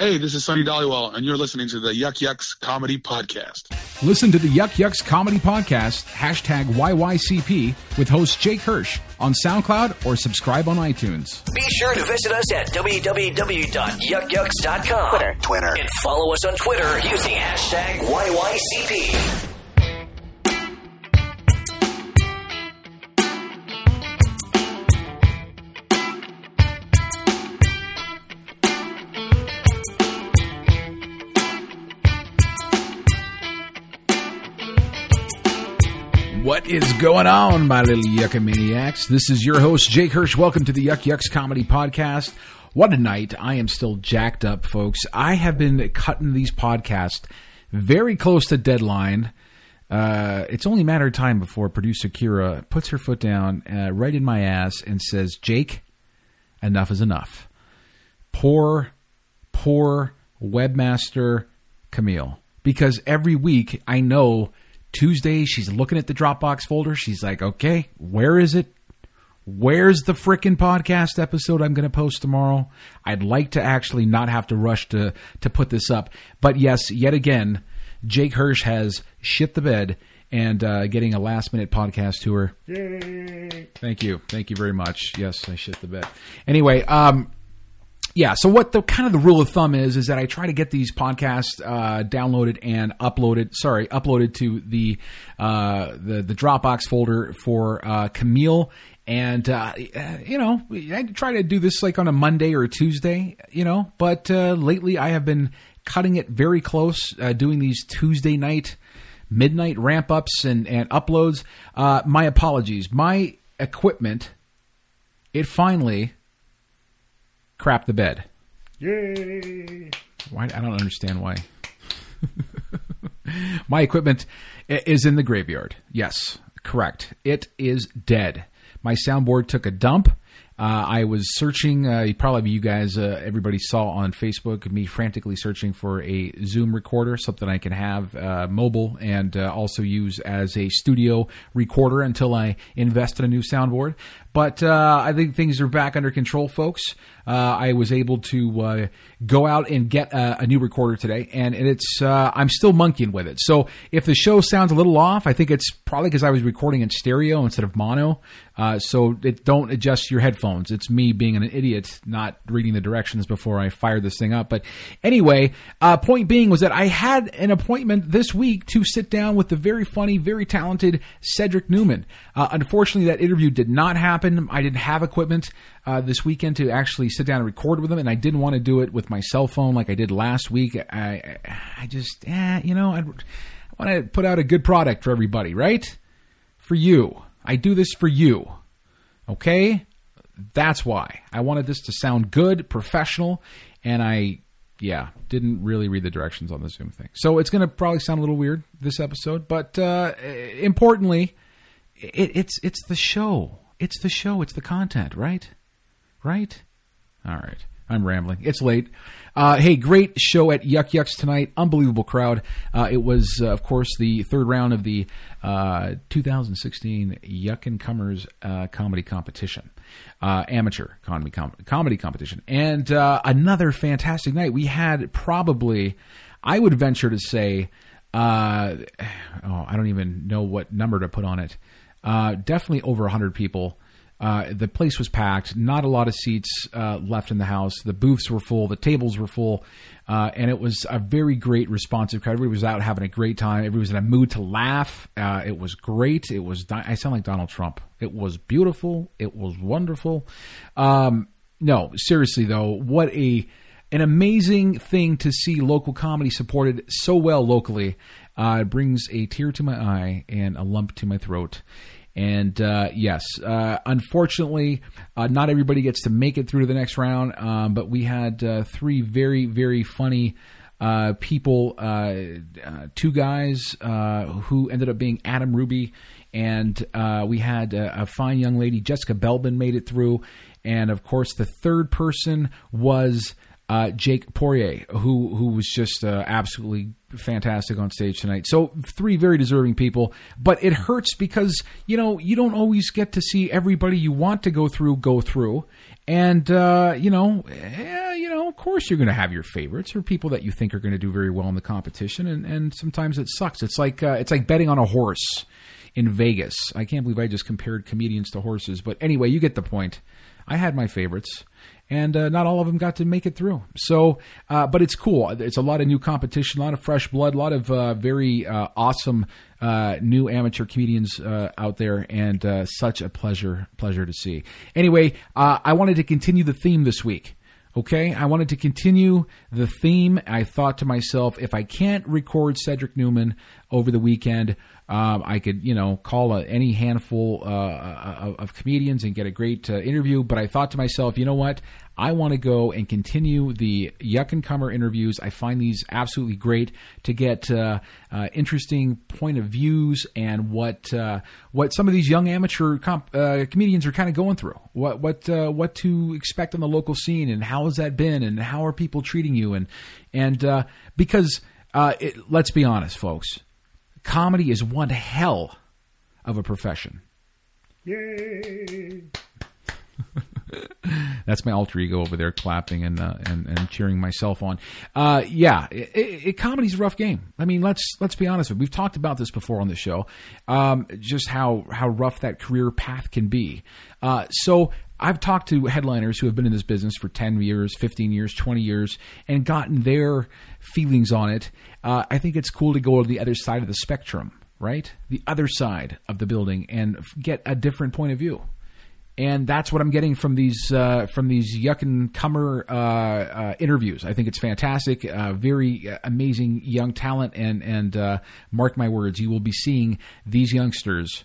Hey, this is Sonny Dollywell, and you're listening to the Yuk Yuk's Comedy Podcast. Listen to the Yuk Yuk's Comedy Podcast, hashtag YYCP, with host Jake Hirsch on SoundCloud or subscribe on iTunes. Be sure to visit us at www.yuckyucks.com. Twitter. Twitter. And follow us on Twitter using hashtag YYCP. Is going on, my little Yuckamaniacs? This is your host, Jake Hirsch. Welcome to the Yuk Yuk's Comedy Podcast. What a night. I am still jacked up, folks. I have been cutting these podcasts very close to deadline. Uh, it's only a matter of time before producer Kira puts her foot down uh, right in my ass and says, Jake, enough is enough. Poor, poor webmaster Camille. Because every week I know Tuesday, she's looking at the Dropbox folder. She's like, okay, where is it? Where's the frickin' podcast episode I'm going to post tomorrow? I'd like to actually not have to rush to, to put this up. But yes, yet again, Jake Hirsch has shit the bed and uh, getting a last minute podcast tour. Yay! Thank you. Thank you very much. Yes, I shit the bed. Anyway, um, yeah. So what the kind of the rule of thumb is is that I try to get these podcasts uh, downloaded and uploaded. Sorry, uploaded to the uh, the the Dropbox folder for uh, Camille. And uh, you know, I try to do this like on a Monday or a Tuesday. You know, but uh, lately I have been cutting it very close, uh, doing these Tuesday night midnight ramp ups and and uploads. my apologies. My equipment, it finally crap the bed. Yay! Why? I don't understand why. My equipment is in the graveyard. Yes, correct. It is dead. My soundboard took a dump. Uh, I was searching. Uh, probably you guys, uh, everybody saw on Facebook me frantically searching for a Zoom recorder, something I can have uh, mobile and uh, also use as a studio recorder until I invest in a new soundboard. But uh, I think things are back under control, folks. I was able to go out and get a, a, new recorder today, and it's uh, I'm still monkeying with it. So if the show sounds a little off, I think it's probably because I was recording in stereo instead of mono. Uh, so it, don't adjust your headphones. It's me being an idiot, not reading the directions before I fired this thing up. But anyway, uh, point being was that I had an appointment this week to sit down with the very funny, very talented Cedric Newman. unfortunately, that interview did not happen happen. I didn't have equipment uh, this weekend to actually sit down and record with him, and I didn't want to do it with my cell phone like I did last week. I, I just, eh, you know, I want to put out a good product for everybody, right? For you. I do this for you. Okay? That's why. I wanted this to sound good, professional, and I, yeah, didn't really read the directions on the Zoom thing. So it's going to probably sound a little weird this episode, but uh, importantly, it, it's it's the show. It's the show. It's the content, right? Right? All right. I'm rambling. It's late. Uh, hey, great show at Yuk Yuk's tonight. Unbelievable crowd. Uh, it was, uh, of course, the third round of the uh, 2016 Yuck and Cummers uh, comedy competition, uh, amateur comedy, com- comedy competition, and another fantastic night. We had probably, I would venture to say, oh, I don't even know what number to put on it. Uh, definitely over 100 people. Uh, the place was packed. Not a lot of seats uh, left in the house. The booths were full. The tables were full. Uh, and it was a very great responsive crowd. Everybody was out having a great time. Everybody was in a mood to laugh. Uh, it was great. It was. I sound like Donald Trump. It was beautiful. It was wonderful. Um, no, seriously though, what a an amazing thing to see local comedy supported so well locally. Uh, it brings a tear to my eye and a lump to my throat. And uh, yes, uh, unfortunately, uh, not everybody gets to make it through to the next round. Um, but we had uh, three very, very funny uh, people, two guys who ended up being Adam Ruby, and we had a, a fine young lady, Jessica Belbin, made it through. And of course, the third person was uh, Jake Poirier, who who was just uh, absolutely fantastic on stage tonight. So three very deserving people, but it hurts because you know you don't always get to see everybody you want to go through go through, And uh, you know, eh, you know, of course, you're going to have your favorites or people that you think are going to do very well in the competition, and, and sometimes it sucks. It's like uh, it's like betting on a horse in Vegas. I can't believe I just compared comedians to horses, but anyway, you get the point. I had my favorites, and uh, not all of them got to make it through. So, uh, but it's cool. It's a lot of new competition, a lot of fresh blood, a lot of uh, very uh, awesome uh, new amateur comedians uh, out there, and such a pleasure, pleasure to see. Anyway, I wanted to continue the theme this week. Okay, I wanted to continue the theme. I thought to myself, if I can't record Cedric Newman over the weekend, um, I could, you know, call a, any handful uh, of, of comedians and get a great uh, interview. But I thought to myself, you know what? I want to go and continue the Yuck and Comer interviews. I find these absolutely great to get uh, uh, interesting point of views and what uh, what some of these young amateur comp, uh, comedians are kind of going through. What what uh, what to expect on the local scene and how has that been and how are people treating you and and uh, because it, let's be honest, folks, comedy is one hell of a profession. Yay! That's my alter ego over there clapping and uh, and, and cheering myself on. Uh, yeah, it, it, comedy's a rough game. I mean, let's let's be honest. We've talked about this before on the show, um, just how how rough that career path can be. Uh, so I've talked to headliners who have been in this business for 10 years, 15 years, 20 years, and gotten their feelings on it. Uh, I think it's cool to go to the other side of the spectrum, right? The other side of the building and get a different point of view and that's what I'm getting from these uh, from these Yuck and Comer uh, uh, interviews. I think it's fantastic, uh, very uh, amazing young talent, and and mark my words, you will be seeing these youngsters.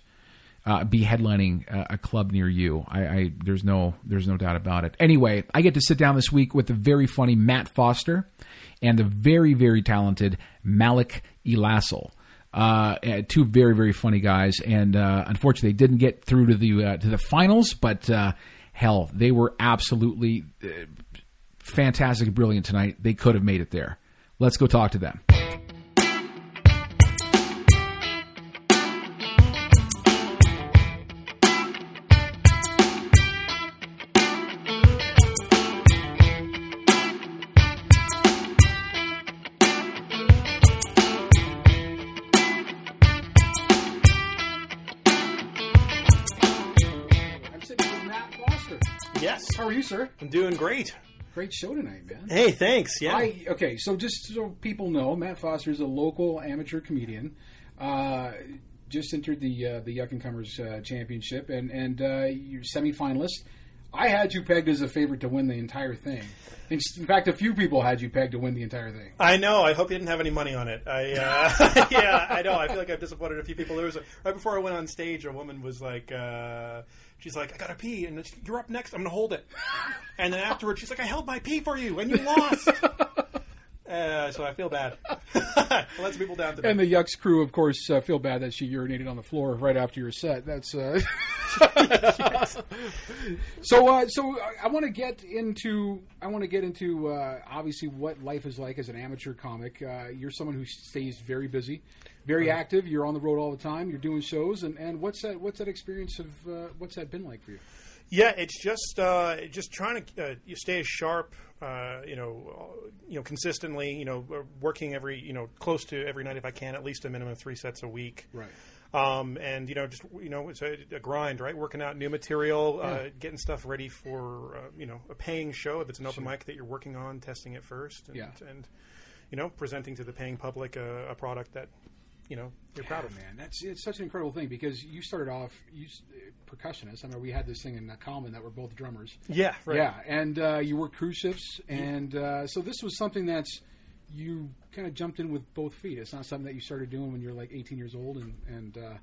Be headlining a club near you. I, I there's no there's no doubt about it. Anyway, I get to sit down this week with the very funny Matt Foster and the very very talented Malik Elassel. Uh, two very very funny guys, and uh, unfortunately they didn't get through to the uh, to the finals. But uh, hell, they were absolutely uh, fantastic, brilliant tonight. They could have made it there. Let's go talk to them. Great. Great show tonight, man. Hey, thanks. Yeah, I okay, so just so people know, Matt Foster is a local amateur comedian. Uh, just entered the uh, the Yuck and Comers uh, Championship, and and uh, you're semifinalist. I had you pegged as a favorite to win the entire thing. In in fact, a few people had you pegged to win the entire thing. I know. I hope you didn't have any money on it. I uh, yeah, I know. I feel like I've disappointed a few people. There was a, right before I went on stage, a woman was like, uh, she's like, I gotta pee, and it's, you're up next. I'm gonna hold it. And then afterwards, she's like, I held my pee for you, and you lost. Uh, so I feel bad. I let some people down today. And the Yucks crew, of course, uh, feel bad that she urinated on the floor right after your set. That's uh... so. Uh, so I- want to get into. I want to get into uh, obviously what life is like as an amateur comic. Uh, you're someone who stays very busy, very active. You're on the road all the time. You're doing shows, and, and what's that? What's that experience of? Uh, what's that been like for you? Yeah, it's just uh, just trying to uh, you stay as sharp, uh, you know, uh, you know, consistently, you know, uh, working every, you know, close to every night if I can, at least a minimum of three sets a week. Right. Um, and you know, just you know, it's a, a grind, right? Working out new material, uh, getting stuff ready for uh, you know a paying show if it's an open mic that you're working on, testing it first, and, Yeah. and you know, presenting to the paying public a, a product that you know you're proud of. man. That's it's such an incredible thing because you started off you s- percussionist. I mean, we had this thing in common that we're both drummers. Yeah, right. Yeah, and uh, you cruise ships, and uh, so this was something that's you kind of jumped in with both feet. It's not something that you started doing when you're like 18 years old, and and uh,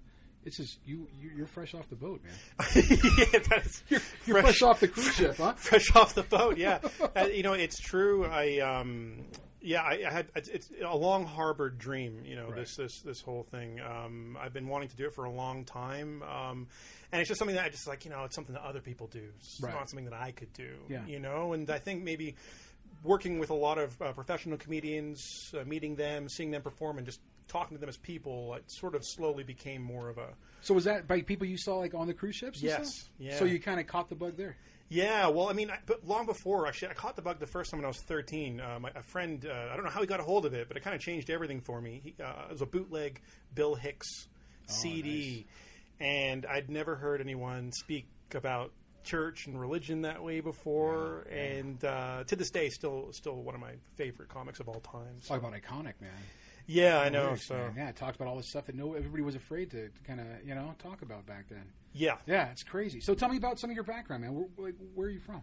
it's just you you- you're fresh off the boat, man. yeah, that is You're fresh, off the cruise ship, huh? fresh off the boat. Yeah, uh, you know it's true. I um, yeah, I, I had it's, it's a long harbored dream. You know this this this whole thing. Um, I've been wanting to do it for a long time. Um, and it's just something that I just like. You know, it's something that other people do. It's Right. not something that I could do. Yeah. You know, and I think maybe working with a lot of uh, professional comedians, uh, meeting them, seeing them perform, and just talking to them as people, it sort of slowly became more of a So was that by people you saw like on the cruise ships? Yes, stuff? yeah. So you kind of caught the bug there. Yeah, well, I mean, I, but long before actually, I caught the bug the first time when I was 13. Uh, my, a friend, uh, I don't know how he got a hold of it, but it kind of changed everything for me. He, uh, it was a bootleg Bill Hicks CD, and I'd never heard anyone speak about church and religion that way before. And uh, to this day, still, still one of my favorite comics of all time. So- Talk about iconic, man. yeah, I know. So man. yeah, it talks about all this stuff that no everybody was afraid to kind of you know talk about back then. yeah, Yeah, it's crazy. So tell me about some of your background, man. Where, like, where are you from?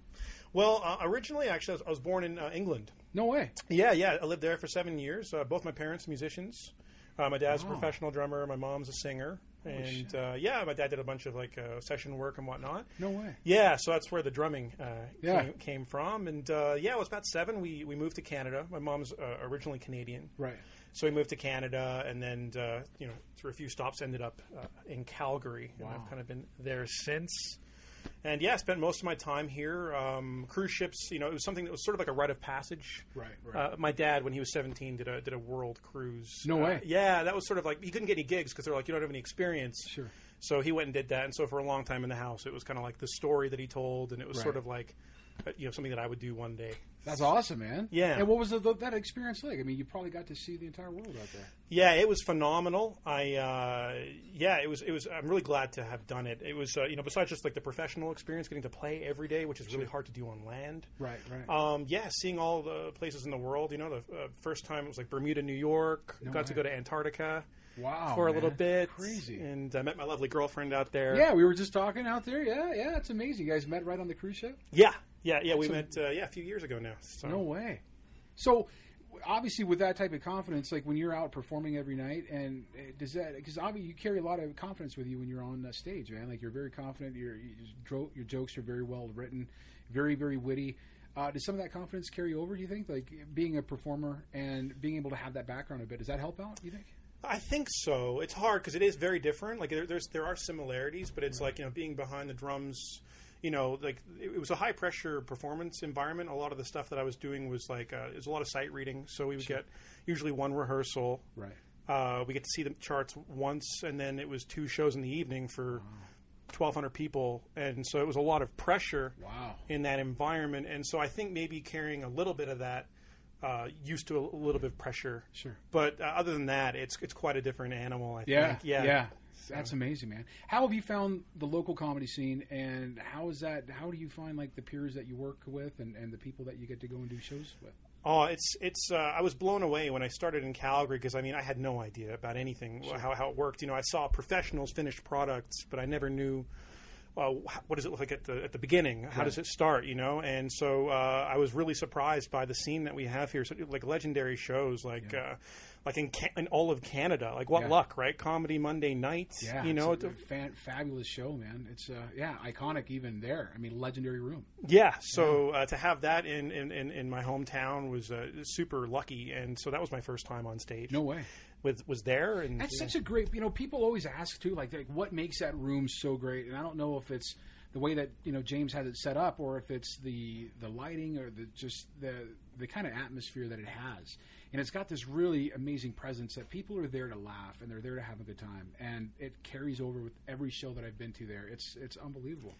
Well, uh, originally, actually, I was, I was born in uh, England. No way. Yeah, yeah. I lived there for seven years. Uh, both my parents musicians. Uh, my dad's Wow. a professional drummer. My mom's a singer. And uh, yeah, my dad did a bunch of like uh, session work and whatnot. No way. Yeah, so that's where the drumming uh, Yeah. came, came from. And uh, yeah, I was about seven. We we moved to Canada. My mom's uh, originally Canadian, Right. so we moved to Canada, and then uh, you know through a few stops ended up uh, in Calgary, and I've kind of been there since. And yeah, I spent most of my time here. Um, cruise ships, you know, it was something that was sort of like a rite of passage. Right, right. Uh, my dad, when he was 17, did a did a world cruise. No Uh, way. yeah, that was sort of like he couldn't get any gigs because they're like you don't have any experience. Sure. So he went and did that, and so for a long time in the house, it was kind of like the story that he told, and it was Right. sort of like, uh, you know, something that I would do one day. That's awesome, man. Yeah. And what was the, that experience like? I mean, you probably got to see the entire world out there. Yeah, it was phenomenal. I uh, yeah, it was it was. I'm really glad to have done it. It was uh, you know besides just like the professional experience, getting to play every day, which is really hard to do on land. Right, right. Um, yeah, seeing all the places in the world. You know, the uh, first time it was like Bermuda, New York. No got to go to Antarctica wow. for a little bit. Crazy. And I met my lovely girlfriend out there. Yeah, we were just talking out there. Yeah, yeah, it's amazing. You guys met right on the cruise ship? yeah, yeah, yeah. We That's met uh, yeah a few years ago now. So. No way. So, obviously, with that type of confidence, like when you're out performing every night, and uh, does that because obviously you carry a lot of confidence with you when you're on uh, stage, man. Like you're very confident. Your you just dro- your jokes are very well written, very very witty. Uh, does some of that confidence carry over? Do you think, like being a performer and being able to have that background a bit, does that help out? You think? I think so. It's hard because it is very different. Like there, there's there are similarities, but it's like you know being behind the drums. You know, like it, was a high pressure performance environment. A lot of the stuff that I was doing was like uh, it was a lot of sight reading. So we would get usually one rehearsal. Right. Uh, we get to see the charts once, and then it was two shows in the evening for twelve hundred people, and so it was a lot of pressure Wow. in that environment. And so I think maybe carrying a little bit of that. Uh, used to a, a little bit of pressure, Sure. But uh, other than that, it's it's quite a different animal. I Yeah, think. Yeah, yeah. That's amazing, man. How have you found the local comedy scene, and how is that? How do you find like the peers that you work with, and, and the people that you get to go and do shows with? Oh, it's it's. Uh, I was blown away when I started in Calgary because I mean I had no idea about anything how how it worked. You know, I saw professionals finished products, but I never knew. Uh, what does it look like at the at the beginning? How does it start? You know, and so uh, I was really surprised by the scene that we have here. So, like legendary shows, like uh, like in, Ca- in all of Canada. Like what Yeah. luck, right? Comedy Monday nights. Yeah, you know, it's a it's a- fan, fabulous show, man. It's uh, yeah, iconic even there. I mean, legendary room. Yeah, so uh, to have that in, in, in, in my hometown was uh, super lucky, and so that was my first time on stage. No way. with was there, and That's yeah. such a great. You know, people always ask too, like, like, what makes that room so great? And I don't know if it's the way that you know James has it set up, or if it's the the lighting, or the just the the kind of atmosphere that it has. And it's got this really amazing presence that people are there to laugh and they're there to have a good time, and it carries over with every show that I've been to there. It's it's unbelievable.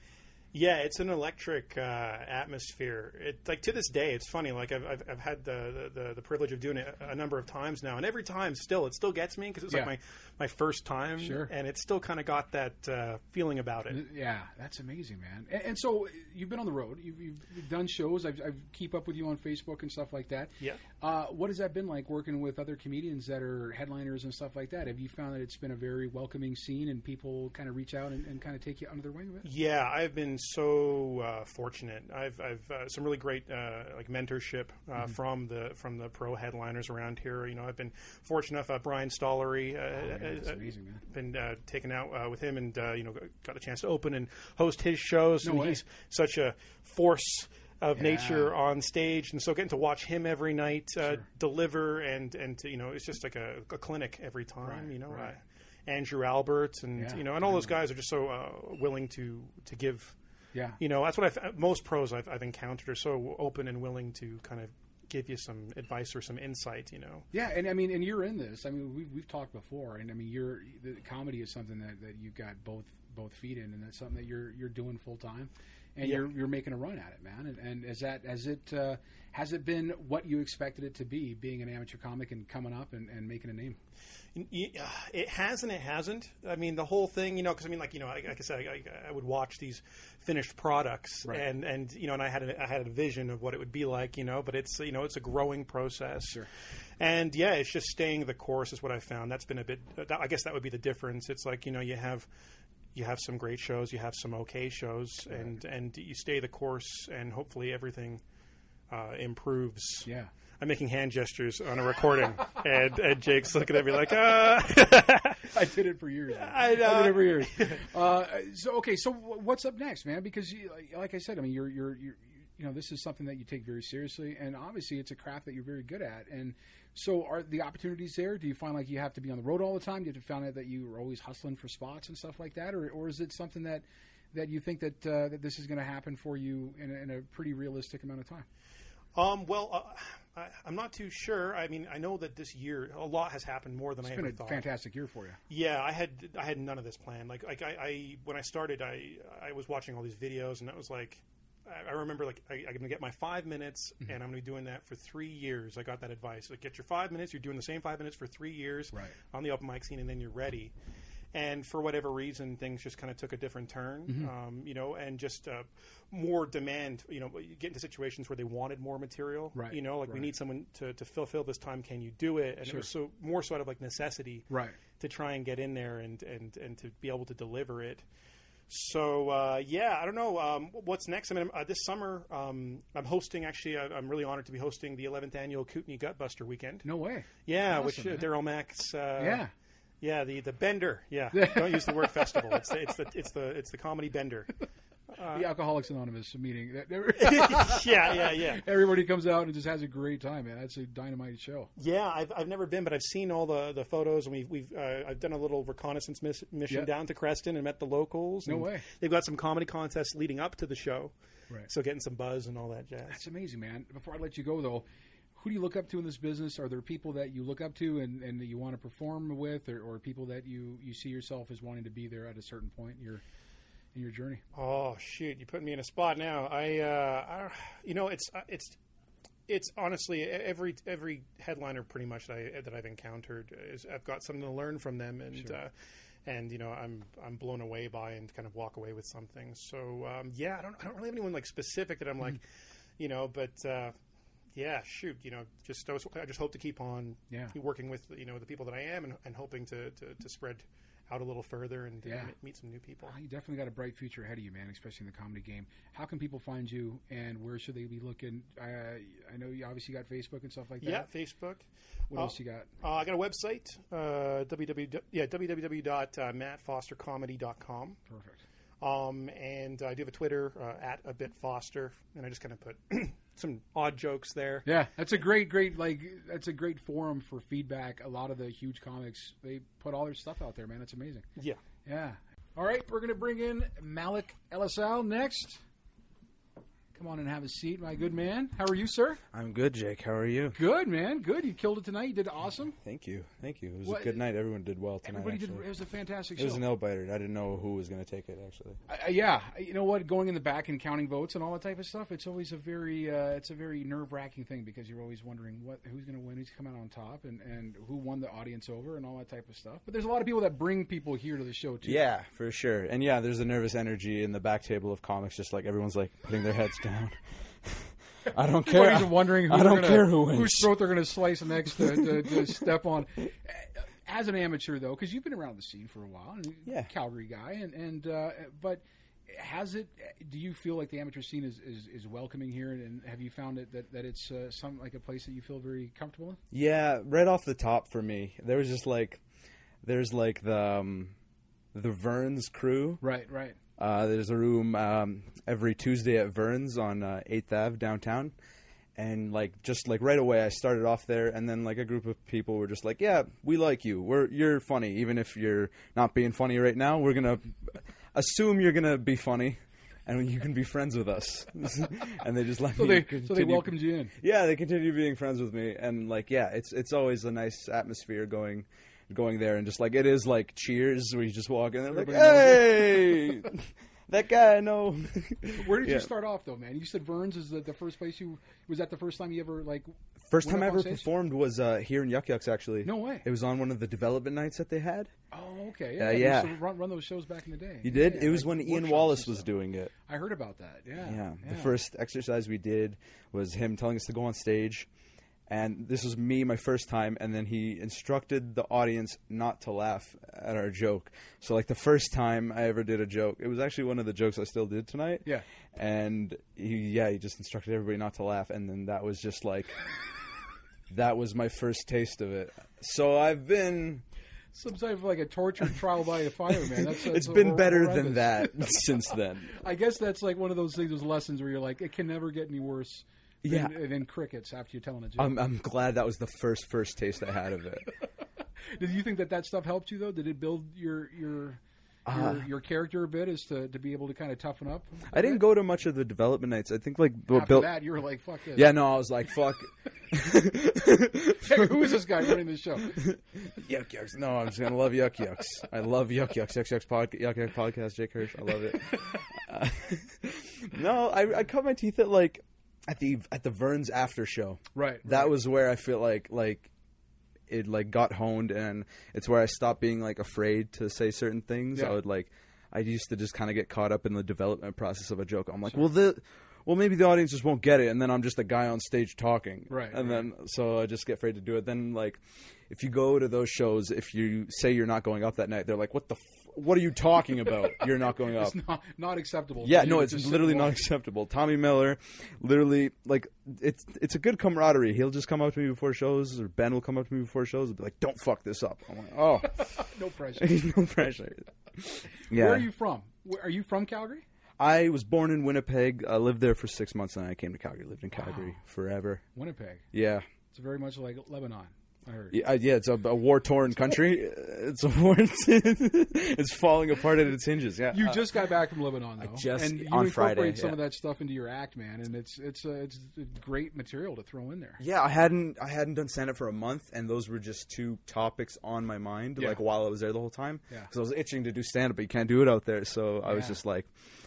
Yeah, it's an electric uh, atmosphere. It like to this day, it's funny. Like I've I've, I've had the, the the privilege of doing it a number of times now, and every time still it still gets me because it's Yeah. like my my first time, Sure. and it's still kind of got that uh, feeling about it. Yeah, that's amazing, man. And, and so you've been on the road. You've, you've done shows. I've, I've keep up with you on Facebook and stuff like that. Yeah. Uh, what has that been like working with other comedians that are headliners and stuff like that? Have you found that it's been a very welcoming scene and people kind of reach out and, and kind of take you under their wing? Yeah, I've been so uh, fortunate. I've I've uh, some really great uh, like mentorship uh, Mm-hmm. from the from the pro headliners around here. You know, I've been fortunate enough. Uh, Brian Stollery, uh, Oh, amazing. Been uh, taken out uh, with him, and uh, you know, got a chance to open and host his shows. No and way. he's such a force of Yeah. nature on stage, and so getting to watch him every night uh, Sure. deliver, and and to, you know, it's just like a, a clinic every time. Right, you know. right. Uh, Andrew Albert, and Yeah, you know, and all those guys are just so uh, willing to to give Yeah. you know that's what I've most pros I've, I've encountered are so open and willing to kind of give you some advice or some insight. You know. Yeah, and I mean, and you're in this. I mean, we've we've talked before, and I mean, you're the comedy is something that, that you've got both both feet in, and that's something that you're you're doing full time, and Yeah. you're you're making a run at it, man. And, and is that has it uh, has it been what you expected it to be, being an amateur comic and coming up and, and making a name? Uh, It has and it hasn't. I mean, the whole thing, you know, because I mean, like you know, like I said, I, I would watch these finished products, Right. and and you know, and I had a, I had a vision of what it would be like, you know, but it's you know, it's a growing process. Sure. And yeah, it's just staying the course is what I found. That's been a bit. uh, I guess that would be the difference. It's like you know, you have you have some great shows, you have some okay shows, and and you stay the course, and hopefully everything uh, improves. Yeah. I'm making hand gestures on a recording, and, and Jake's looking at me like, ah. I did it for years. I know. did it for years. Uh, so okay, so what's up next, man? Because you, like- like I said, I mean, you're you're you're you know this is something that you take very seriously, and obviously it's a craft that you're very good at. And so, are the opportunities there? Do you find like you have to be on the road all the time? Do you have to find out that you are always hustling for spots and stuff like that, or or is it something that that you think that uh, that this is going to happen for you in a, in a pretty realistic amount of time? Um, well, uh, I, I'm not too sure. I mean, I know that this year a lot has happened more than I It's ever been a thought. fantastic year for you. Yeah, I had I had none of this planned. Like like I, I when I started, I I was watching all these videos, and it was like. I I remember, like, I, I'm going to get my five minutes, Mm-hmm. and I'm going to be doing that for three years. I got that advice. Like, get your five minutes. You're doing the same five minutes for three years Right. on the open mic scene, and then you're ready. And for whatever reason, things just kind of took a different turn, Mm-hmm. um, you know, and just uh, more demand. You know, you get into situations where they wanted more material. Right, You know, like we need someone to, to fulfill this time. Can you do it? And it was so more sort of like necessity Right. to try and get in there and, and, and to be able to deliver it. So uh, yeah, I don't know um, what's next. I mean, uh, this summer um, I'm hosting. Actually, I, I'm really honored to be hosting the 11th annual Kootenay Gutbuster Weekend. No way. Yeah, Awesome, which uh. Daryl Mack's. Uh, Yeah. Yeah, the the Bender. Yeah, don't use the word festival. It's the, it's the it's the it's the comedy Bender. the Alcoholics Anonymous meeting. yeah, yeah, yeah. Everybody comes out and just has a great time, man. That's a dynamite show. Yeah, I've, I've never been, but I've seen all the, the photos, and we've we've uh, I've done a little reconnaissance miss, mission Yeah. down to Creston and met the locals. No way. They've got some comedy contests leading up to the show, Right. so getting some buzz and all that jazz. That's amazing, man. Before I let you go, though, who do you look up to in this business? Are there people that you look up to and, and that you want to perform with, or, or people that you, you see yourself as wanting to be there at a certain point in your in your journey? Oh shoot, you put me in a spot now. I, uh, I you know, it's uh, it's it's honestly every every headliner pretty much that, I, that I've encountered is I've got something to learn from them, and uh, and you know I'm I'm blown away by and kind of walk away with something. So um, yeah, I don't I don't really have anyone like specific that I'm like, you know, but. Uh, yeah, shoot. You know, just I, was, I just hope to keep on Yeah. working with you know the people that I am and, and hoping to, to, to spread out a little further and Yeah. meet some new people. Oh, you definitely got a bright future ahead of you, man. Especially in the comedy game. How can people find you, and where should they be looking? Uh, I know you obviously got Facebook and stuff like that. Yeah. Facebook. What Uh, else you got? Uh, I got a website, uh, www. Yeah, www.mattfostercomedy.com. Perfect. Um, and I do have a Twitter uh, at a bit Foster, and I just kind of put some odd jokes there. Yeah, that's a great, great like that's a great forum for feedback. A lot of the huge comics they put all their stuff out there, man. It's amazing. Yeah. Yeah. All right, we're gonna bring in Malik Elisal next. Come on and have a seat, my good man. How are you, sir? I'm good, Jake. How are you? Good, man. Good. You killed it tonight. You did awesome. Thank you. Thank you. It was a good night. Everyone did well tonight. Everybody did. It was a fantastic show. It was an nail biter. I didn't know who was going to take it. Actually, Uh, yeah, you know what? Going in the back and counting votes and all that type of stuff. It's always a very, uh, it's a very nerve wracking thing because you're always wondering what, who's going to win, who's coming out on top, and and who won the audience over and all that type of stuff. But there's a lot of people that bring people here to the show too. yeah, for sure. And yeah, there's a nervous energy in the back table of comics. Just like everyone's like putting their heads down. I don't care. Everybody's wondering who I don't gonna, care who wins. whose throat they're going to slice next to, to, to step on. As an amateur, though, because you've been around the scene for a while, and Yeah. Calgary guy, and and uh, but has it? Do you feel like the amateur scene is, is, is welcoming here, and have you found it that, that it's uh, some like a place that you feel very comfortable in? Yeah, right off the top for me, there was just like, there's like the um, the Verns crew. Right, right. Uh, there's a room um, every Tuesday at Vern's on uh, 8th Ave downtown. And like just like right away, I started off there, and then like a group of people were just like, "Yeah, we like you. We're you're funny, even if you're not being funny right now. We're gonna assume you're gonna be funny, and you can be friends with us. and they just let So me. they so they welcomed you in. Yeah, they continue being friends with me, and like, yeah, it's it's always a nice atmosphere going. Going there and just like it is like Cheers where you just walk in and they're like, hey, that guy I know. Where did Yeah. you start off though, man? You said Verns is the, the first place you was that the first time you ever like First time I ever stage? performed was uh, here in Yuk Yuk's. Actually, No way. It was on one of the development nights that they had. Oh, okay. Uh, Yeah, you yeah. used to run, run those shows back in the day. You did? Yeah, it was like when Ian Wallace was doing it. I heard about that. Yeah. Yeah. The first exercise we did was him telling us to go on stage. And this was me, my first time, and then he instructed the audience not to laugh at our joke. So, like the first time I ever did a joke, it was actually one of the jokes I still did tonight. Yeah. And he, yeah, he just instructed everybody not to laugh, and then that was just like, that was my first taste of it. So I've been, Some type of like a tortured trial by a fire, man. That's, that's it's been better horrendous. than that since then. I guess that's like one of those things, those lessons where you're like, it can never get any worse. Yeah. than crickets after you're telling a joke. I'm, I'm glad that was the first first taste I had of it. Did you think that that stuff helped you though? Did it build your your your, your character a bit as to, to be able to kind of toughen up? Uh, I didn't go to much of the development nights. I think like After Bill. that, you were like, "Fuck this." Yeah, no, I was like, fuck. Hey, who is this guy running the show? Yuck yucks. No, I'm just gonna love yuck yucks. I love yuck yucks. Yuck yucks pod, yuck yuck podcast. Jake Hirsch. I love it. Uh, no, I, I cut my teeth at like at the at the Verns after show. Right, That right. was where I feel like like it like got honed, and it's where I stopped being like afraid to say certain things. Yeah. I would like I used to just kind of get caught up in the development process of a joke. I'm like, well, the well, maybe the audience just won't get it, and then I'm just a guy on stage talking, Right, And right. then so I just get afraid to do it. Then like, if you go to those shows, if you say you're not going up that night, they're like, what the. What are you talking about? You're not going up. It's not not acceptable. Yeah, no, it's literally not acceptable. Tommy Miller, literally, like it's it's a good camaraderie. He'll just come up to me before shows, or Ben will come up to me before shows and be like, "Don't fuck this up." I'm like, "Oh, No pressure. no pressure." Yeah, Where are you from? Where, are you from Calgary? I was born in Winnipeg. I lived there for six months, and I came to Calgary. Lived in Calgary forever. Winnipeg. Yeah, It's very much like Lebanon. I heard. yeah, yeah. It's a, a war torn country. It's a war. it's falling apart at its hinges. Yeah, You Uh, just got back from Lebanon, though, just- and you on incorporate Friday, some yeah. of that stuff into your act, man, and it's it's uh, it's great material to throw in there. Yeah, I hadn't I hadn't done stand up for a month, and those were just two topics on my mind, Yeah. like while I was there the whole time. Yeah. because I was itching to do stand up, but you can't do it out there. So I was just like,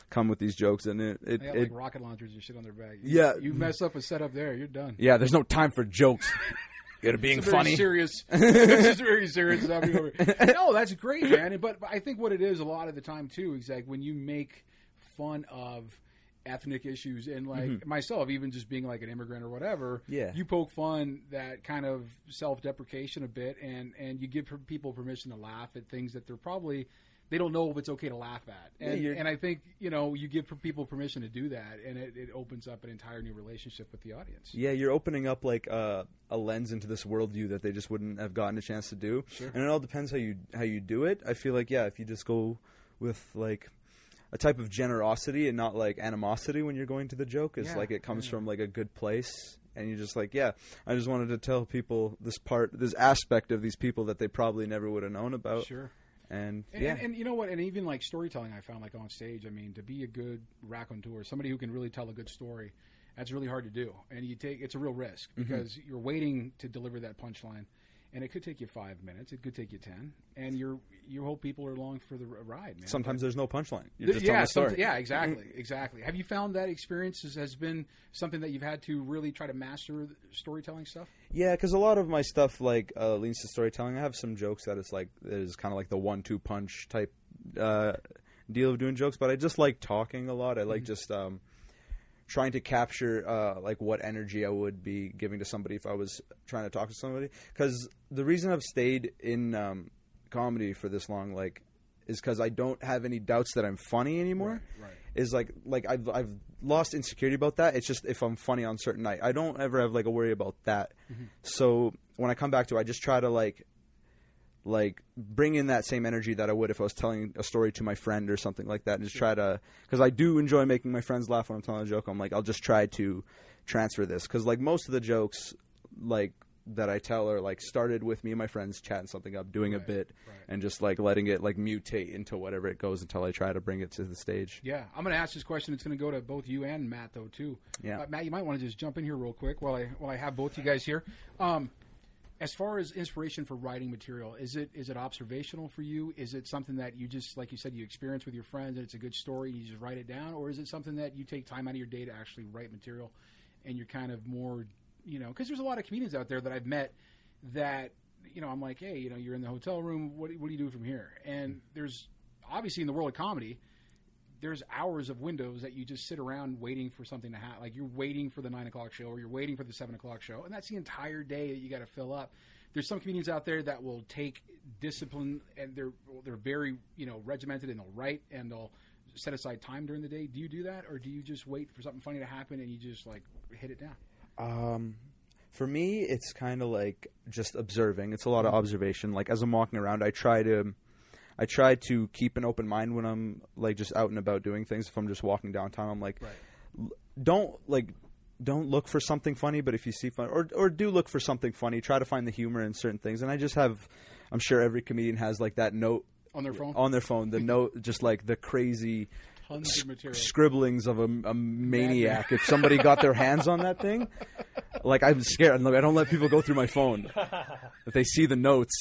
come with these jokes, and it, it, They got it like rocket launchers and shit on their back. You, Yeah. you mess up a setup there, you're done. yeah. There's no time for jokes. You're being It's funny. serious. this is very serious. It's happening over here. No, that's great, man. But, but I think what it is a lot of the time too is like when you make fun of ethnic issues and like myself, even just being like an immigrant or whatever. Mm-hmm. Yeah. you poke fun that kind of self-deprecation a bit, and and you give people permission to laugh at things that they're probably. They don't know if it's okay to laugh at, and, you're- and I think you know you give people permission to do that, and it, it opens up an entire new relationship with the audience. Yeah, you're opening up like uh, a lens into this worldview that they just wouldn't have gotten a chance to do. And it all depends how you how you do it. I feel like yeah, if you just go with like a type of generosity and not like animosity when you're going to the joke, is Yeah, like it comes yeah. from like a good place. And you're just like, yeah, I just wanted to tell people this part, this aspect of these people that they probably never would have known about. Sure. And, And, yeah, and, and you know what? And even like storytelling, I found like on stage. I mean, to be a good raconteur, somebody who can really tell a good story, that's really hard to do. And you take it's a real risk Mm-hmm. because you're waiting to deliver that punchline, and it could take you five minutes. It could take you ten, and you're you hope people are along for the ride, man. sometimes there's no punchline. You're Th- just yeah, telling a story. somet- yeah, exactly, exactly. Have you found that experience has, has been something that you've had to really try to master storytelling stuff? Yeah, because a lot of my stuff like uh, leans to storytelling. I have some jokes that it's like that is kind of like the one-two punch type uh, deal of doing jokes, but I just like talking a lot. I like just um, trying to capture uh, like what energy I would be giving to somebody if I was trying to talk to somebody. Because the reason I've stayed in um, comedy for this long, like, is because I don't have any doubts that I'm funny anymore. Right, right. Is like like I've I've lost insecurity about that. It's just if I'm funny on certain night, I don't ever have like a worry about that. So when I come back to, it, I just try to like like bring in that same energy that I would if I was telling a story to my friend or something like that, and just try to because I do enjoy making my friends laugh when I'm telling a joke. I'm like I'll just try to transfer this because like most of the jokes like that I tell are like started with me and my friends chatting something up, doing a bit, right. and just like letting it like mutate into whatever it goes until I try to bring it to the stage. Yeah, I'm going to ask this question. It's going to go to both you and Matt, though, too. Yeah. Uh, Matt, you might want to just jump in here real quick while I while I have both you guys here. Um, as far as inspiration for writing material, is it is it observational for you? Is it something that you just like you said you experience with your friends and it's a good story and you just write it down, or is it something that you take time out of your day to actually write material and you're kind of more, you know, because there's a lot of comedians out there that I've met that you know I'm like, hey, you know, you're in the hotel room. What what do you do from here? And there's obviously in the world of comedy there's hours of windows that you just sit around waiting for something to happen. Like you're waiting for the nine o'clock show or you're waiting for the seven o'clock show, and that's the entire day that you got to fill up. There's some comedians out there that will take discipline and they're they're very you know regimented and they'll write and they'll set aside time during the day. Do you do that, or do you just wait for something funny to happen and you just like hit it down? Um, for me, it's kind of like just observing. It's a lot of observation. Like as I'm walking around, I try to, I try to keep an open mind when I'm like just out and about doing things. If I'm just walking downtown, I'm like, l- don't like, don't look for something funny. But if you see fun, or or do look for something funny, try to find the humor in certain things. And I just have, I'm sure every comedian has like that note On their phone, on their phone, the note, just like the crazy tons of material. scribblings of a, a maniac. If somebody got their hands on that thing, like I'm scared. I don't let people go through my phone. If they see the notes,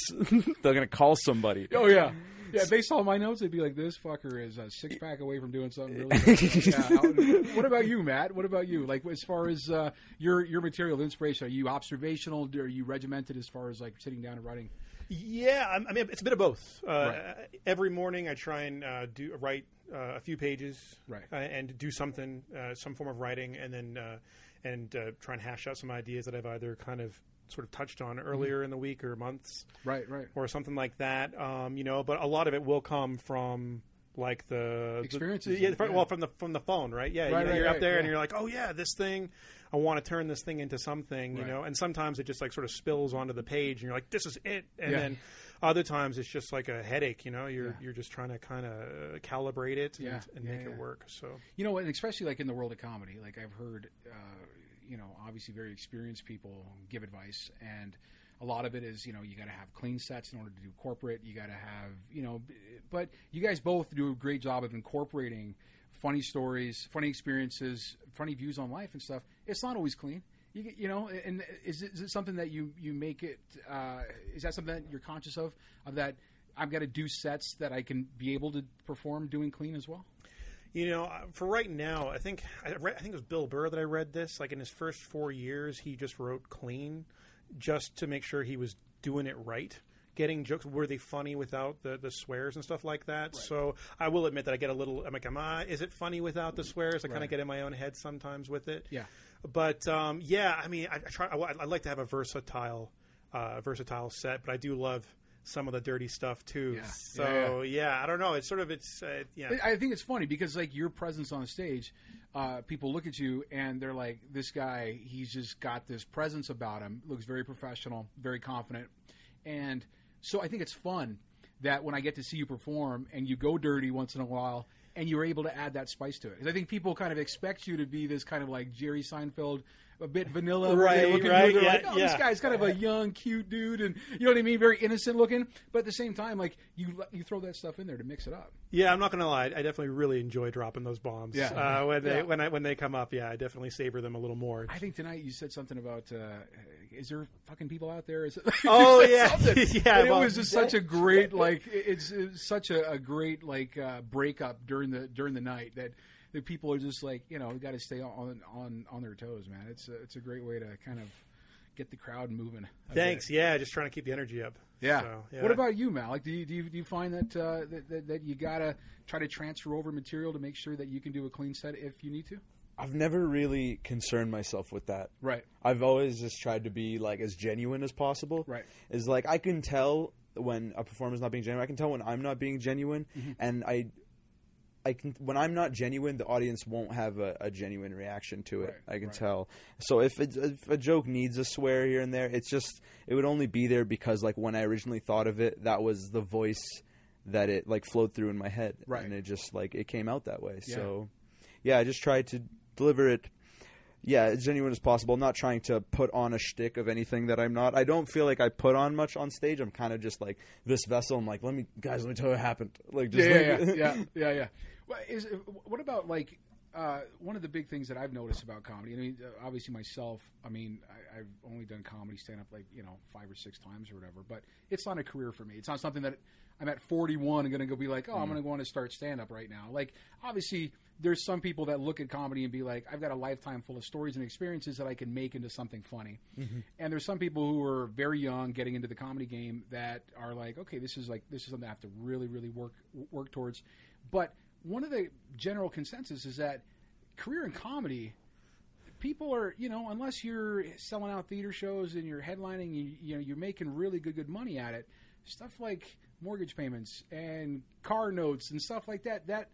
they're gonna call somebody. Oh yeah. Yeah, if they saw my notes, they'd be like, "This fucker is a six pack away from doing something really." good." yeah. What about you, Matt? What about you? Like, as far as uh, your your material inspiration, are you observational? Are you regimented as far as like sitting down and writing? Yeah, I'm- I mean, it's a bit of both. Uh, Right. Every morning, I try and uh, do write uh, a few pages, Right. uh, and do something, uh, some form of writing, and then uh, and uh, try and hash out some ideas that I've either kind of sort of touched on earlier in the week or months, Right, right. or something like that. Um, you know, but a lot of it will come from like the the- Experiences, yeah, fr- yeah. well, from the from the phone, right? Yeah, Right, you know, right, you're right, up there and you're like, oh yeah, this thing. I want to turn this thing into something, you know. And sometimes it just like sort of spills onto the page, and you're like, this is it. And Yeah. then other times it's just like a headache, you know. You're Yeah. you're just trying to kind of calibrate it and, Yeah, and make it work. So You know, and especially like in the world of comedy, like I've heard, uh, you know, obviously very experienced people give advice, and a lot of it is, you know, you got to have clean sets in order to do corporate. You got to have, you know, but you guys both do a great job of incorporating funny stories, funny experiences, funny views on life and stuff. It's not always clean. You, you know, and is it, is it something that you you make it? Uh, is that something that you're conscious of? Of that, I've got to do sets that I can be able to perform doing clean as well. You know, uh, for right now, I think I, read, I think it was Bill Burr that I read this. Like in his first four years, he just wrote clean, just to make sure he was doing it right. Getting jokes were they funny without the, the swears and stuff like that. So I will admit that I get a little. I'm like, am I? Is it funny without the swears? I kind of get in my own head sometimes with it. Yeah. But um, yeah, I mean, I, I try. I, I'd like to have a versatile, uh, versatile set, but I do love some of the dirty stuff too. Yeah. So yeah, I don't know. It's sort of it's uh, yeah. I think it's funny because like your presence on stage, uh, people look at you and they're like, "This guy, he's just got this presence about him. Looks very professional, very confident." And so I think it's fun that when I get to see you perform and you go dirty once in a while and you're able to add that spice to it. Because I think people kind of expect you to be this kind of like Jerry Seinfeld, a bit vanilla. Right, look at you right, they're yeah, like, oh, this yeah. guy's kind of a young, cute dude, and you know what I mean, very innocent looking. But at the same time, like you, you throw that stuff in there to mix it up. Yeah, I'm not gonna lie. I definitely really enjoy dropping those bombs. Yeah. Uh, when they when I when they come up, yeah, I definitely savor them a little more. I think tonight you said something about uh, is there fucking people out there? Is it, Oh, yeah. Yeah, And it well, was just such a great like it's, it's such a, a great like uh, breakup during the during the night that the people are just like you know got to stay on on on their toes, man. It's a, it's a great way to kind of get the crowd moving. Thanks. bet. Yeah, just trying to keep the energy up. Yeah. So, yeah. What about you, Malik? Do you, do you, do you find that, uh, that, that that you gotta try to transfer over material to make sure that you can do a clean set if you need to? I've never really concerned myself with that. Right. I've always just tried to be like as genuine as possible. Right. Is like I can tell when a performer's not being genuine. I can tell when I'm not being genuine, Mm-hmm. and I, I can when I'm not genuine, the audience won't have a, a genuine reaction to it. Right, I can right. tell. So if, it, if a joke needs a swear here and there, it's just it would only be there because like when I originally thought of it, that was the voice that it like flowed through in my head, Right. and it just like it came out that way. Yeah. So yeah, I just tried to deliver it yeah, as genuine as possible. Not trying to put on a shtick of anything that I'm not. I don't feel like I put on much on stage. I'm kind of just like this vessel. I'm like, let me guys, let me tell you what happened. Like, just yeah, yeah, yeah, yeah, yeah. Well, is, what about like uh, one of the big things that I've noticed about comedy? I mean, obviously myself. I mean, I, I've only done comedy stand up like you know five or six times or whatever, but it's not a career for me. It's not something that I'm at 41 and going to go be like, oh, I'm going to go on to start stand up right now. Like, obviously, there's some people that look at comedy and be like, I've got a lifetime full of stories and experiences that I can make into something funny. And there's some people who are very young getting into the comedy game that are like, okay, this is like this is something I have to really, really work work towards. But one of the general consensus is that career in comedy people are you know unless you're selling out theater shows and you're headlining you, you know you're making really good good money at it stuff like mortgage payments and car notes and stuff like that that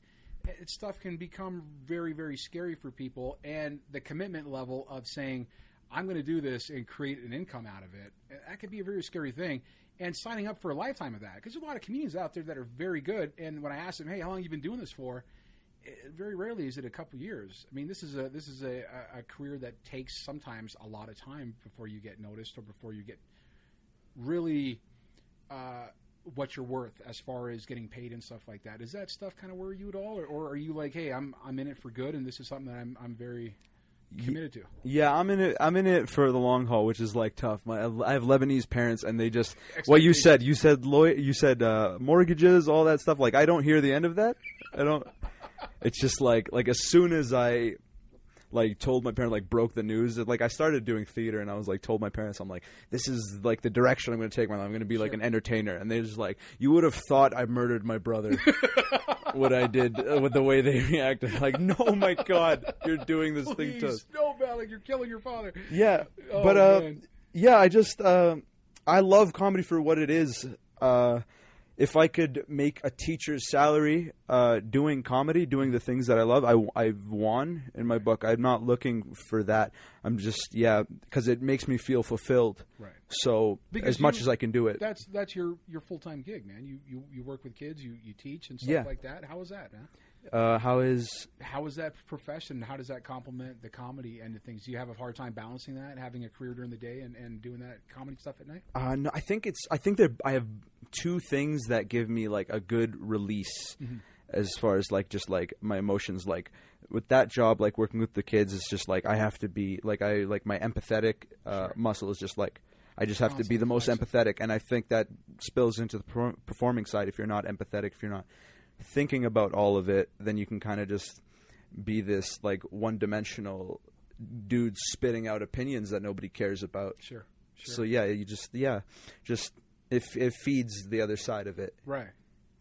stuff can become very very scary for people. And the commitment level of saying i'm going to do this and create an income out of it that could be a very scary thing and signing up for a lifetime of that because there's a lot of comedians out there that are very good and when i ask them hey how long you been doing this for eh, very rarely is it a couple years. I mean, this is a this is a, a, a career that takes sometimes a lot of time before you get noticed or before you get really uh, what you're worth as far as getting paid and stuff like that. Is that stuff kind of worry you at all, or, or are you like, hey, I'm I'm in it for good and this is something that I'm I'm very committed to? Yeah, I'm in it. I'm in it for the long haul, which is like tough. My, I have Lebanese parents, and they just what you said. You said law- You said uh, mortgages, all that stuff. Like I don't hear the end of that. I don't. It's just like like as soon as I like told my parents like broke the news. Like I started doing theater and I was like told my parents I'm like this is like the direction I'm going to take my life I'm going to be like an entertainer. And they're just like you would have thought I murdered my brother what I did uh, with the way they reacted. Like no my god you're doing this thing to Please, no, man, like you're killing your father. yeah, Oh, but uh, yeah, I just uh, I love comedy for what it is. Uh, if I could make a teacher's salary uh, doing comedy, doing the things that I love, I, I've won in my book. I'm not looking for that. I'm just yeah, because it makes me feel fulfilled. Right. So Because as much you- as I can do it, That's that's your your full time gig, man. You, you you work with kids, you you teach and stuff Yeah. like that. How is that, man? Uh, how is How is that profession? How does that complement the comedy end of things? Do you have a hard time balancing that, having a career during the day and, and doing that comedy stuff at night? Uh, no, I think it's. I think that I have two things that give me like a good release, as far as like just like my emotions. Like with that job, like working with the kids, it's just like I have to be like I like my empathetic uh, muscle is just like I just have to be the most empathetic, and I think that spills into the per- performing side. If you're not empathetic, if you're not thinking about all of it, then you can kind of just be this like one-dimensional dude spitting out opinions that nobody cares about. Sure. Sure. So yeah, you just yeah, just if it feeds the other side of it. Right.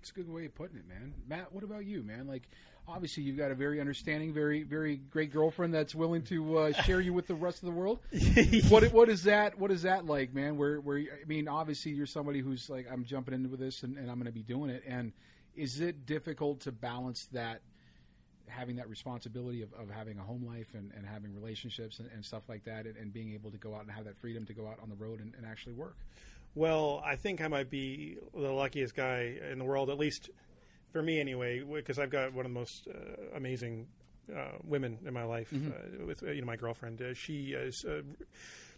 It's a good way of putting it, man. Matt, what about you, man? Like, obviously, you've got a very understanding, very, very great girlfriend that's willing to uh, share you with the rest of the world. what what is that? What is that like, man? Where where I mean, obviously, you're somebody who's like, I'm jumping into this and, and I'm going to be doing it. And is it difficult to balance that? having that responsibility of, of having a home life and, and having relationships and, and stuff like that and, and being able to go out and have that freedom to go out on the road and, and actually work Well, I think I might be the luckiest guy in the world, at least for me anyway, because I've got one of the most uh, amazing uh, women in my life uh, with uh, you know my girlfriend. Uh, she is uh,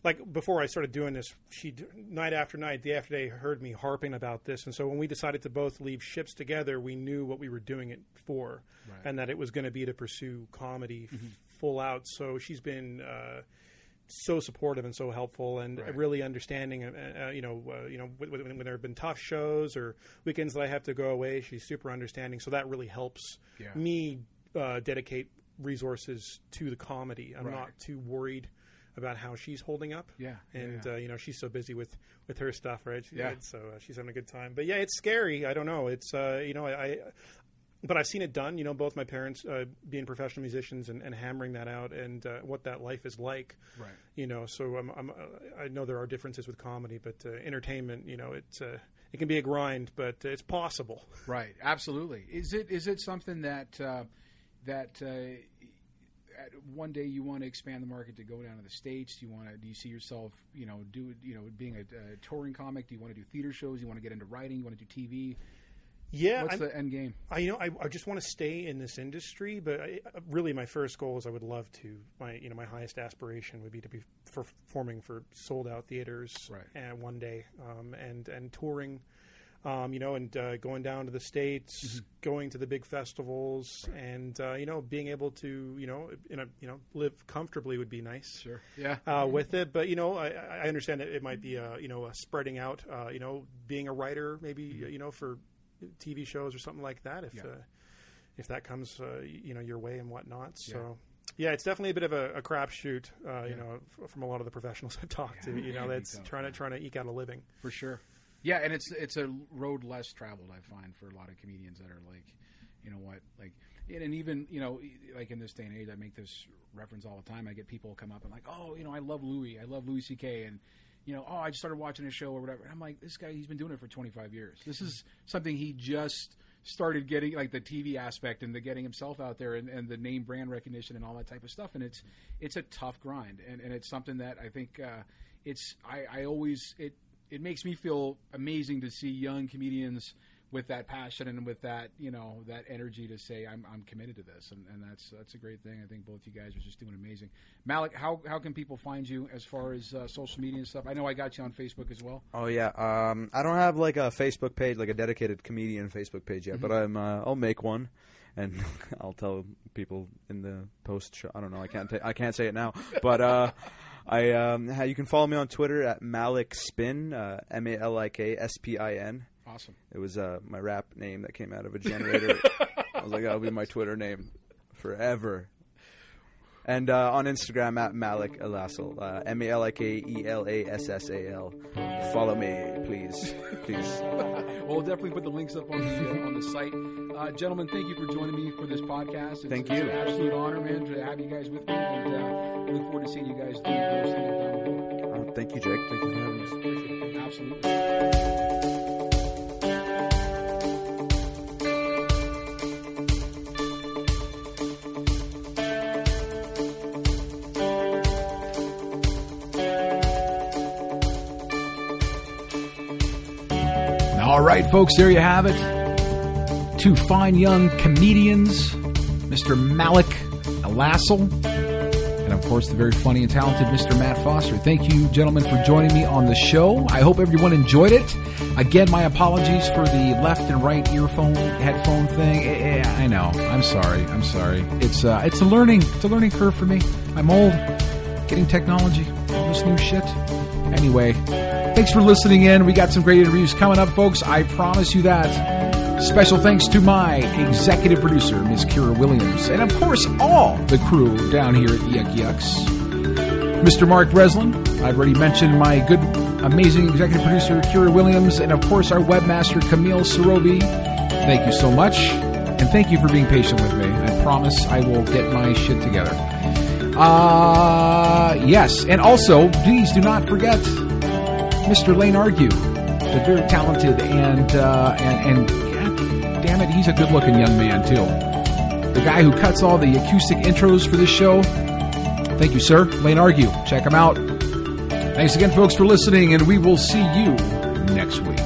like before I started doing this, she night after night, day after day, heard me harping about this, and so when we decided to both leave ships together, we knew what we were doing it for, and that it was going to be to pursue comedy f- full out. So she's been. Uh, so supportive and so helpful and really understanding. Uh, uh, you know, uh, you know, when, when when there have been tough shows or weekends that I have to go away, she's super understanding. So that really helps Yeah. me uh, dedicate resources to the comedy. I'm Right. not too worried about how she's holding up. Yeah, and yeah. Uh, you know, she's so busy with with her stuff, right? She- Yeah. So uh, she's having a good time. But yeah, it's scary. I don't know. It's uh, you know, I. I but I've seen it done. You know, both my parents uh, being professional musicians and, and hammering that out, and uh, what that life is like. Right. You know, so I'm, I'm, uh, I know there are differences with comedy, but uh, entertainment, you know, it's uh, it can be a grind, but it's possible. Right, absolutely. Is it is it something that uh, that uh, at one day you want to expand the market to go down to the states? Do you want to? Do you see yourself, you know, do you know being a, a touring comic? Do you want to do theater shows? Do you want to get into writing? You want to do TV? Yeah, What's I'm- the end game? I you know I, I just want to stay in this industry, but I, really my first goal is I would love to my you know my highest aspiration would be to be performing for sold out theaters Right. and one day um, and and touring, um, you know, and uh, going down to the states, Mm-hmm. going to the big festivals, and uh, you know being able to you know in a you know live comfortably would be nice Sure. Yeah. uh, with it. But you know, I, I understand that it might be a you know a spreading out. Uh, you know, being a writer, maybe you know for TV shows or something like that. If Mm-hmm. Yeah. uh, if that comes uh, you know your way and whatnot. So. Yeah, it's definitely a bit of a, a crapshoot, uh, you know, f- from a lot of the professionals I've talked to. You know, that's trying to trying to eke out a living. for sure. Yeah, and it's it's a road less traveled. I find for a lot of comedians that are like, you know what, like, and even you know, like in this day and age, I make this reference all the time. I get people come up and like, oh, you know, I love Louis, I love Louis C.K. and you know, oh, I just started watching a show or whatever. And I'm like, this guy, he's been doing it for 25 years. This is something he just started getting, like the TV aspect and the getting himself out there and, and the name brand recognition and all that type of stuff. And it's it's a tough grind, and, and it's something that I think uh, it's I, I always it it makes me feel amazing to see young comedians with that passion and with that you know that energy to say I'm, I'm committed to this. And, and that's that's a great thing. I think both you guys are just doing amazing. Malik how, how can people find you as far as uh, social media and stuff? I know I got you on Facebook as well. Oh yeah, um, I don't have like a Facebook page, like a dedicated comedian Facebook page yet, but I'm uh, I'll make one, and I'll tell people in the post. Show, I don't know. I can't. ta- I can't say it now, but uh, I um, you can follow me on Twitter at Malik Spin, uh, M A L I K S P I N. awesome It was uh, my rap name that came out of a generator. I was like, that'll be my Twitter name forever. And uh, on Instagram at Malik Elassal, uh, M A L I K E L A S S A L. Follow me, please, please. Well we'll definitely put the links up on the on the site uh, gentlemen thank you for joining me for this podcast it's, Thank you. it's an absolute honor man to have you guys with me and uh, I look forward to seeing you guys do more stand-up down the road Uh, thank you, Jake. Thank you for having us. absolutely All right, folks, there you have it. Two fine young comedians, Mr. Malik Elassal, and of course the very funny and talented Mr. Matt Foster. Thank you, gentlemen, for joining me on the show. I hope everyone enjoyed it. Again, my apologies for the left and right earphone headphone thing. Eh, eh, I know. I'm sorry. I'm sorry. It's uh, it's a learning it's a learning curve for me. I'm old, getting technology, all this new shit. Anyway, thanks for listening in. We got some great interviews coming up, folks. I promise you that. Special thanks to my executive producer, Miss Kira Williams, and of course, all the crew down here at Yuk Yuk's. Mr. Mark Breslin, I've already mentioned my good, amazing executive producer, Kira Williams, and of course, our webmaster, Camille Sarovi. Thank you so much, and thank you for being patient with me. I promise I will get my shit together. Uh, yes, and also, please do not forget Mr. Lane Argue, the very talented and uh, and and God damn it, he's a good-looking young man too. The guy who cuts all the acoustic intros for this show. Thank you, sir. Lane Argue, check him out. Thanks again, folks, for listening, and we will see you next week.